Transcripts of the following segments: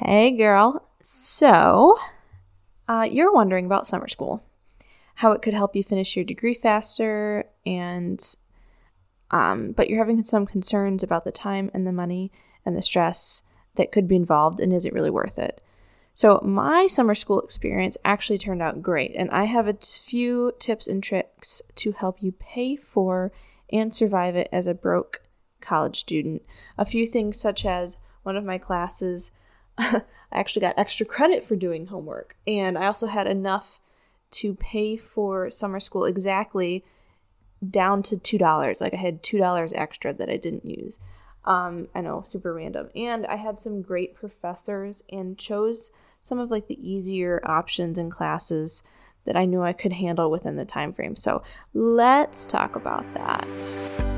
Hey, girl. So, uh, you're wondering about summer school, how it could help you finish your degree faster, and um, but you're having some concerns about the time and the money and the stress that could be involved, and is it really worth it? So, my summer school experience actually turned out great, and I have a few tips and tricks to help you pay for and survive it as a broke college student. A few things, such as one of my classes, I actually got extra credit for doing homework, and I also had enough to pay for summer school exactly down to $2. Like, I had $2 extra that I didn't use. Um, I know, super random. And I had some great professors and chose some of like the easier options and classes that I knew I could handle within the time frame. So let's talk about that.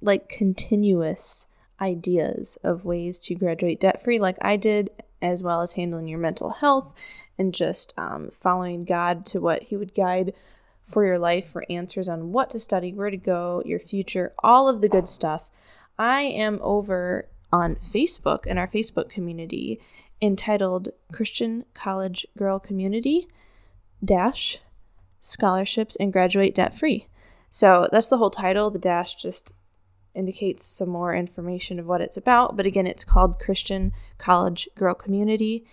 like continuous ideas of ways to graduate debt free, like I did, as well as handling your mental health and just um, following God to what He would guide for your life for answers on what to study, where to go, your future, all of the good stuff. I am over on Facebook in our Facebook community entitled Christian College Girl Community Dash Scholarships and Graduate Debt Free. So that's the whole title. The dash just indicates some more information of what it's about. But again, it's called Christian College Girl Community.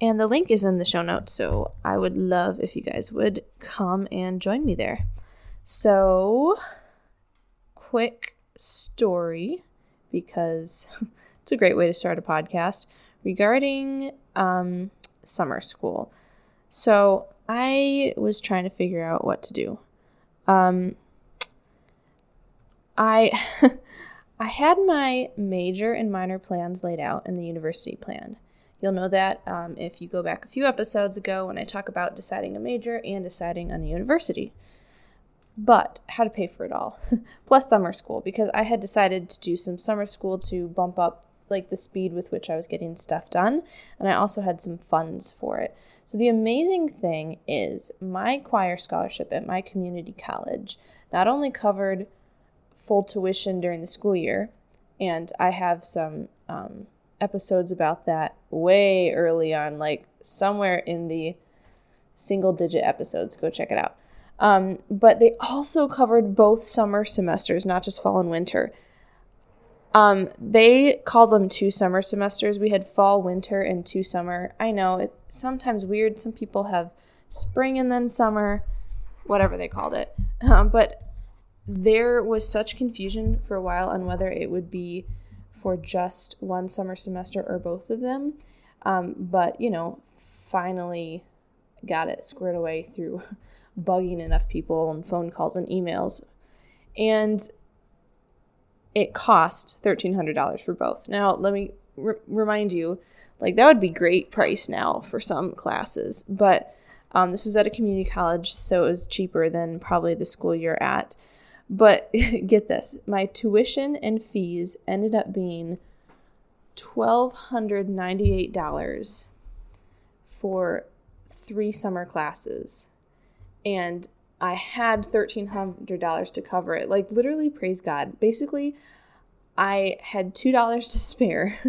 And the link is in the show notes. So I would love if you guys would come and join me there. So, quick story because it's a great way to start a podcast regarding um, summer school. So, I was trying to figure out what to do. Um, I I had my major and minor plans laid out in the university plan. You'll know that um, if you go back a few episodes ago when I talk about deciding a major and deciding on a university. But how to pay for it all, plus summer school, because I had decided to do some summer school to bump up like the speed with which I was getting stuff done, and I also had some funds for it. So the amazing thing is my choir scholarship at my community college not only covered full tuition during the school year. And I have some um, episodes about that way early on, like somewhere in the single digit episodes. Go check it out. Um, but they also covered both summer semesters, not just fall and winter. Um, they call them two summer semesters. We had fall, winter, and two summer. I know it's sometimes weird. Some people have spring and then summer, whatever they called it. Um, but there was such confusion for a while on whether it would be for just one summer semester or both of them. Um, but, you know, finally got it squared away through bugging enough people and phone calls and emails. And it cost $1,300 for both. Now, let me remind you like, that would be great price now for some classes, but um, this is at a community college, so it was cheaper than probably the school you're at. But get this my tuition and fees ended up being $1,298 for three summer classes. And I had $1,300 to cover it. Like, literally, praise God. Basically, I had $2 to spare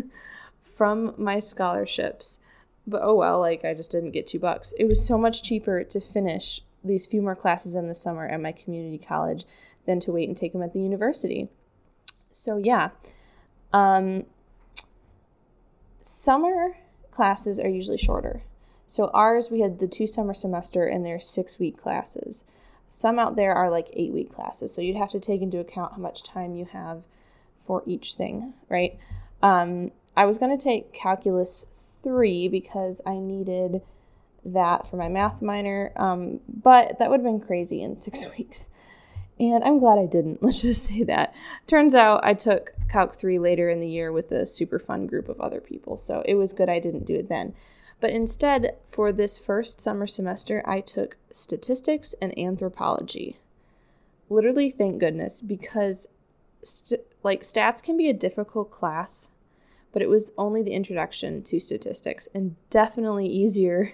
from my scholarships but oh well, like I just didn't get two bucks. It was so much cheaper to finish these few more classes in the summer at my community college than to wait and take them at the university. So yeah, um, summer classes are usually shorter. So ours, we had the two summer semester and they're six week classes. Some out there are like eight week classes. So you'd have to take into account how much time you have for each thing, right? Um, I was going to take calculus three because I needed that for my math minor, um, but that would have been crazy in six weeks. And I'm glad I didn't. Let's just say that. Turns out I took Calc 3 later in the year with a super fun group of other people, so it was good I didn't do it then. But instead, for this first summer semester, I took statistics and anthropology. Literally, thank goodness, because st- like stats can be a difficult class, but it was only the introduction to statistics and definitely easier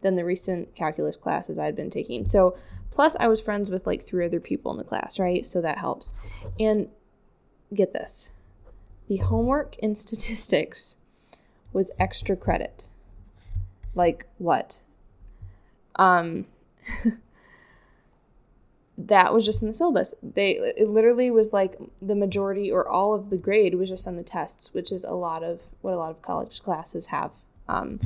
than the recent calculus classes I'd been taking. So, plus I was friends with like three other people in the class, right? So that helps. And get this the homework in statistics was extra credit. Like what? Um, that was just in the syllabus. They it literally was like the majority or all of the grade was just on the tests, which is a lot of what a lot of college classes have, um,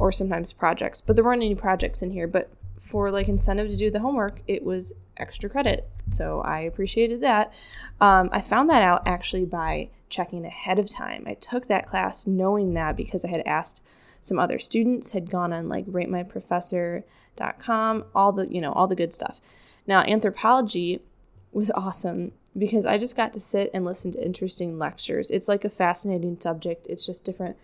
or sometimes projects. But there weren't any projects in here. But for like incentive to do the homework, it was extra credit. So I appreciated that. Um, I found that out actually by checking ahead of time. I took that class knowing that because I had asked some other students, had gone on like ratemyprofessor.com, all the you know all the good stuff. Now, anthropology was awesome because I just got to sit and listen to interesting lectures. It's like a fascinating subject. It's just different,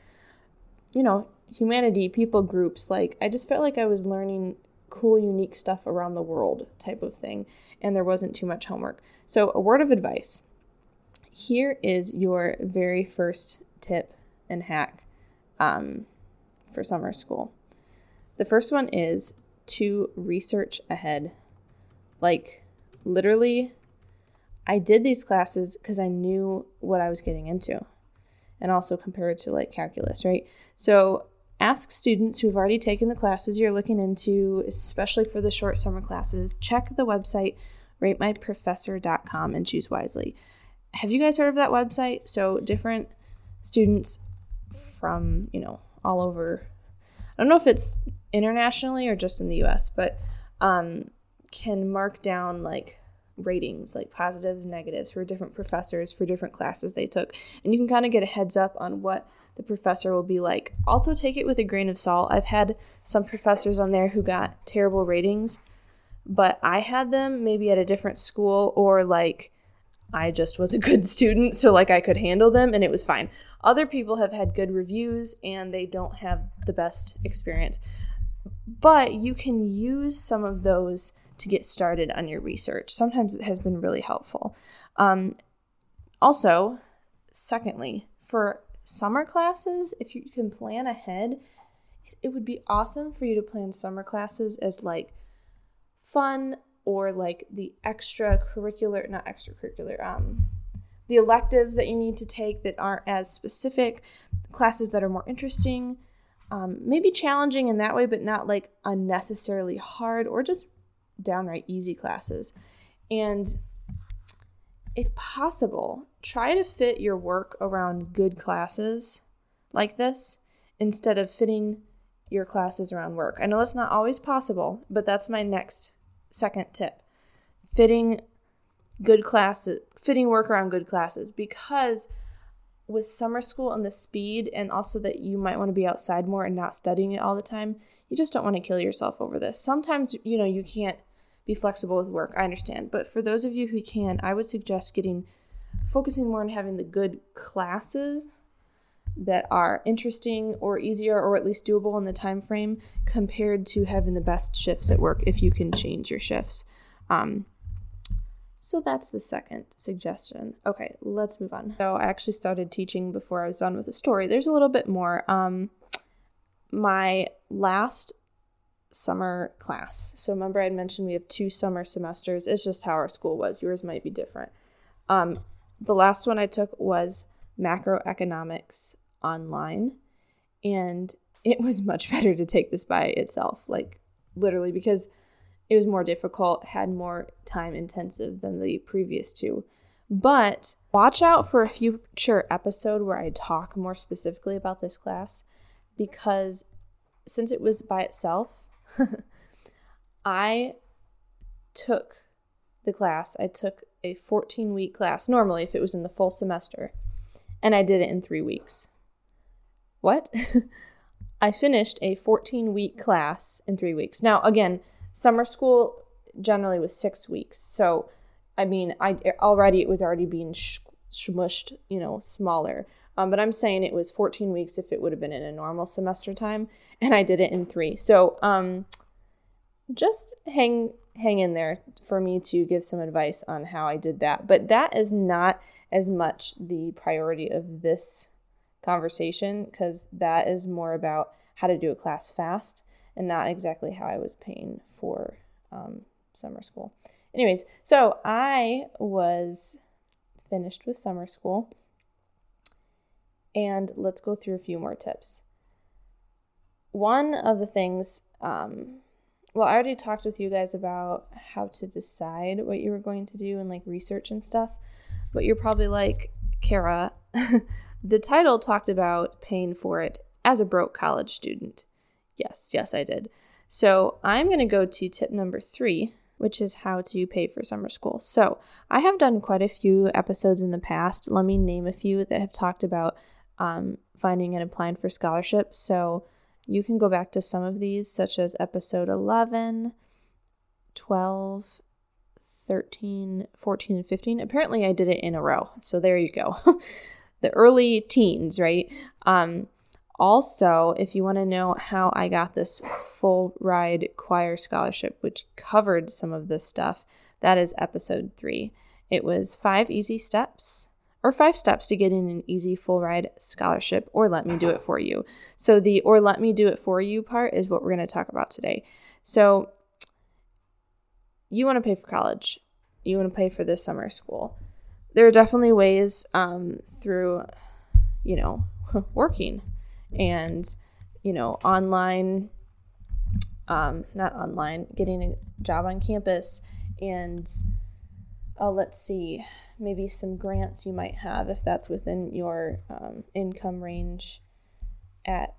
you know, humanity, people groups. Like, I just felt like I was learning cool, unique stuff around the world type of thing, and there wasn't too much homework. So, a word of advice here is your very first tip and hack um, for summer school. The first one is to research ahead like, literally, I did these classes because I knew what I was getting into and also compared to like calculus, right? So, ask students who've already taken the classes you're looking into, especially for the short summer classes. Check the website ratemyprofessor.com and choose wisely. Have you guys heard of that website? So, different students from, you know, all over. I don't know if it's internationally or just in the US, but um, can mark down like ratings, like positives, negatives for different professors for different classes they took. And you can kind of get a heads up on what the professor will be like. Also, take it with a grain of salt. I've had some professors on there who got terrible ratings, but I had them maybe at a different school or like I just was a good student, so like I could handle them and it was fine. Other people have had good reviews and they don't have the best experience. But you can use some of those to get started on your research. Sometimes it has been really helpful. Um, also, secondly, for summer classes, if you can plan ahead, it, would be awesome for you to plan summer classes as like fun or like the extracurricular, not extracurricular, um, the electives that you need to take that aren't as specific, classes that are more interesting, um, maybe challenging in that way, but not like unnecessarily hard or just downright easy classes. And if possible, try to fit your work around good classes like this instead of fitting your classes around work. I know that's not always possible, but that's my next second tip. Fitting good classes, fitting work around good classes because with summer school and the speed and also that you might want to be outside more and not studying it all the time, you just don't want to kill yourself over this. Sometimes, you know, you can't be flexible with work. I understand. But for those of you who can, I would suggest getting focusing more on having the good classes that are interesting or easier or at least doable in the time frame compared to having the best shifts at work if you can change your shifts. Um, so that's the second suggestion. Okay, let's move on. So I actually started teaching before I was done with the story. There's a little bit more. Um, my last summer class. So remember I mentioned we have two summer semesters. It's just how our school was. Yours might be different. Um, the last one I took was macroeconomics online, and it was much better to take this by itself, like literally, because it was more difficult, had more time intensive than the previous two. But watch out for a future episode where I talk more specifically about this class because since it was by itself, I took the class. I took a 14 week class, normally, if it was in the full semester, and I did it in three weeks. What? I finished a 14 week class in three weeks. Now, again, summer school generally was six weeks. So, I mean, I already, it was already being sh- smushed, you know, smaller. Um, but I'm saying it was 14 weeks if it would have been in a normal semester time, and I did it in three. So, um, just hang hang in there for me to give some advice on how I did that. But that is not as much the priority of this conversation because that is more about how to do a class fast and not exactly how I was paying for um, summer school. Anyways, so I was finished with summer school. And let's go through a few more tips. One of the things um, well, I already talked with you guys about how to decide what you were going to do and like research and stuff. But you're probably like, Kara, the title talked about paying for it as a broke college student. Yes, yes, I did. So I'm going to go to tip number three, which is how to pay for summer school. So I have done quite a few episodes in the past. Let me name a few that have talked about um, finding and applying for scholarships. So you can go back to some of these, such as episode 11, 12, 13, 14, and 15. Apparently, I did it in a row. So there you go. the early teens, right? Um, also, if you want to know how I got this full ride choir scholarship, which covered some of this stuff, that is episode three. It was five easy steps or five steps to getting an easy full ride scholarship, or let me do it for you. So, the or let me do it for you part is what we're going to talk about today. So, you want to pay for college, you want to pay for this summer school. There are definitely ways um, through, you know, working and, you know, online, um, not online, getting a job on campus and oh, let's see, maybe some grants you might have if that's within your um, income range at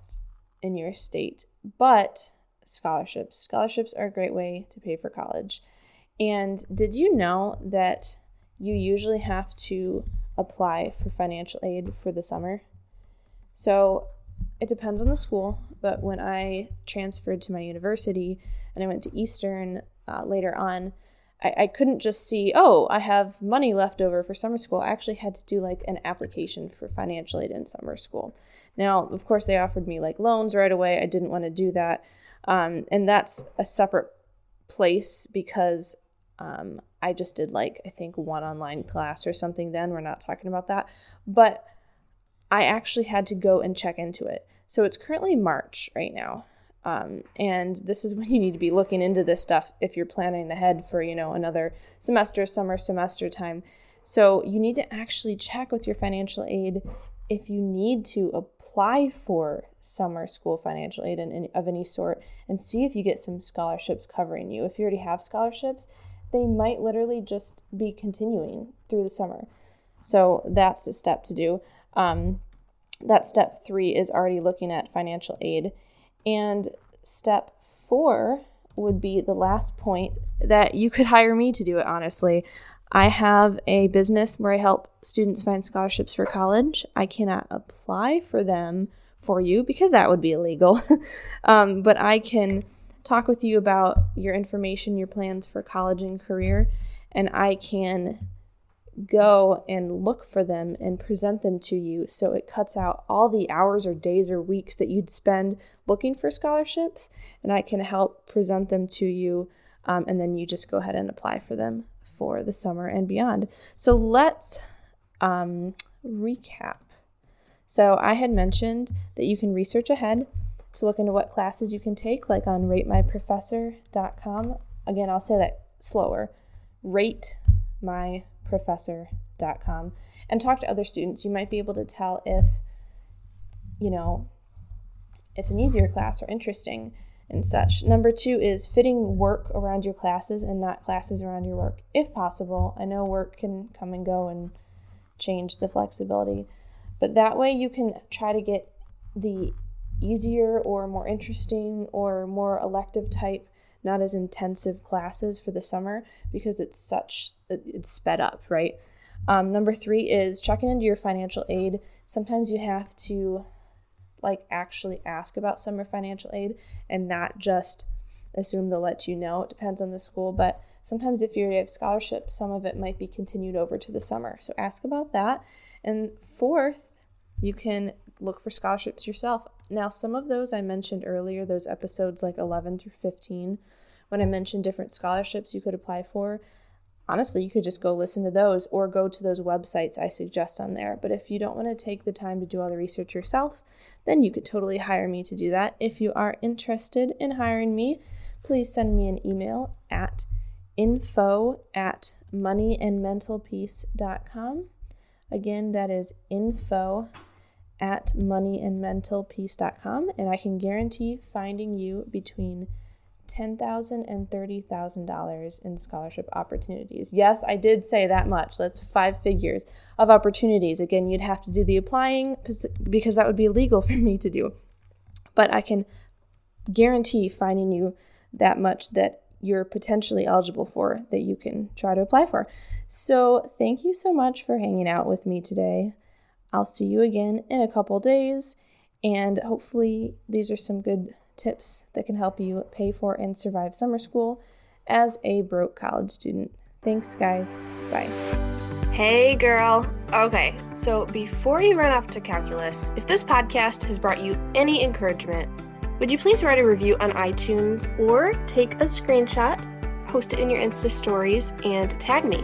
in your state. But scholarships, scholarships are a great way to pay for college. And did you know that you usually have to apply for financial aid for the summer? So it depends on the school, but when I transferred to my university and I went to Eastern uh, later on, I, I couldn't just see, oh, I have money left over for summer school. I actually had to do like an application for financial aid in summer school. Now, of course, they offered me like loans right away. I didn't want to do that. Um, and that's a separate place because um, I just did like, I think, one online class or something then. We're not talking about that. But I actually had to go and check into it. So it's currently March right now. Um, and this is when you need to be looking into this stuff if you're planning ahead for, you know, another semester, summer semester time. So you need to actually check with your financial aid if you need to apply for summer school financial aid in, in, of any sort and see if you get some scholarships covering you. If you already have scholarships, they might literally just be continuing through the summer. So that's a step to do. Um, that step three is already looking at financial aid. And step four would be the last point that you could hire me to do it, honestly. I have a business where I help students find scholarships for college. I cannot apply for them for you because that would be illegal. um, but I can talk with you about your information, your plans for college and career, and I can go and look for them and present them to you. So it cuts out all the hours or days or weeks that you'd spend looking for scholarships and i can help present them to you um, and then you just go ahead and apply for them for the summer and beyond. So let's um, recap. So i had mentioned that you can research ahead to look into what classes you can take like on ratemyprofessor.com again i'll say that slower. Rate my professor.com and talk to other students. You might be able to tell if, you know, it's an easier class or interesting and such. Number two is fitting work around your classes and not classes around your work, if possible. I know work can come and go and change the flexibility, but that way you can try to get the easier or more interesting or more elective type not as intensive classes for the summer because it's such it's sped up right? Um, number three is checking into your financial aid. Sometimes you have to like actually ask about summer financial aid and not just assume they'll let you know. It depends on the school but sometimes if you have scholarships some of it might be continued over to the summer. So ask about that. And fourth you can look for scholarships yourself now, some of those I mentioned earlier, those episodes like 11 through 15, when I mentioned different scholarships you could apply for, honestly, you could just go listen to those or go to those websites I suggest on there. But if you don't want to take the time to do all the research yourself, then you could totally hire me to do that. If you are interested in hiring me, please send me an email at info at moneyandmentalpeace.com. Again, that is info at moneyandmentalpeace.com, and I can guarantee finding you between $10,000 and $30,000 in scholarship opportunities. Yes, I did say that much. That's five figures of opportunities. Again, you'd have to do the applying because that would be illegal for me to do. But I can guarantee finding you that much that you're potentially eligible for that you can try to apply for. So, thank you so much for hanging out with me today. I'll see you again in a couple days, and hopefully, these are some good tips that can help you pay for and survive summer school as a broke college student. Thanks, guys. Bye. Hey, girl. Okay, so before you run off to calculus, if this podcast has brought you any encouragement, would you please write a review on iTunes or take a screenshot, post it in your Insta stories, and tag me?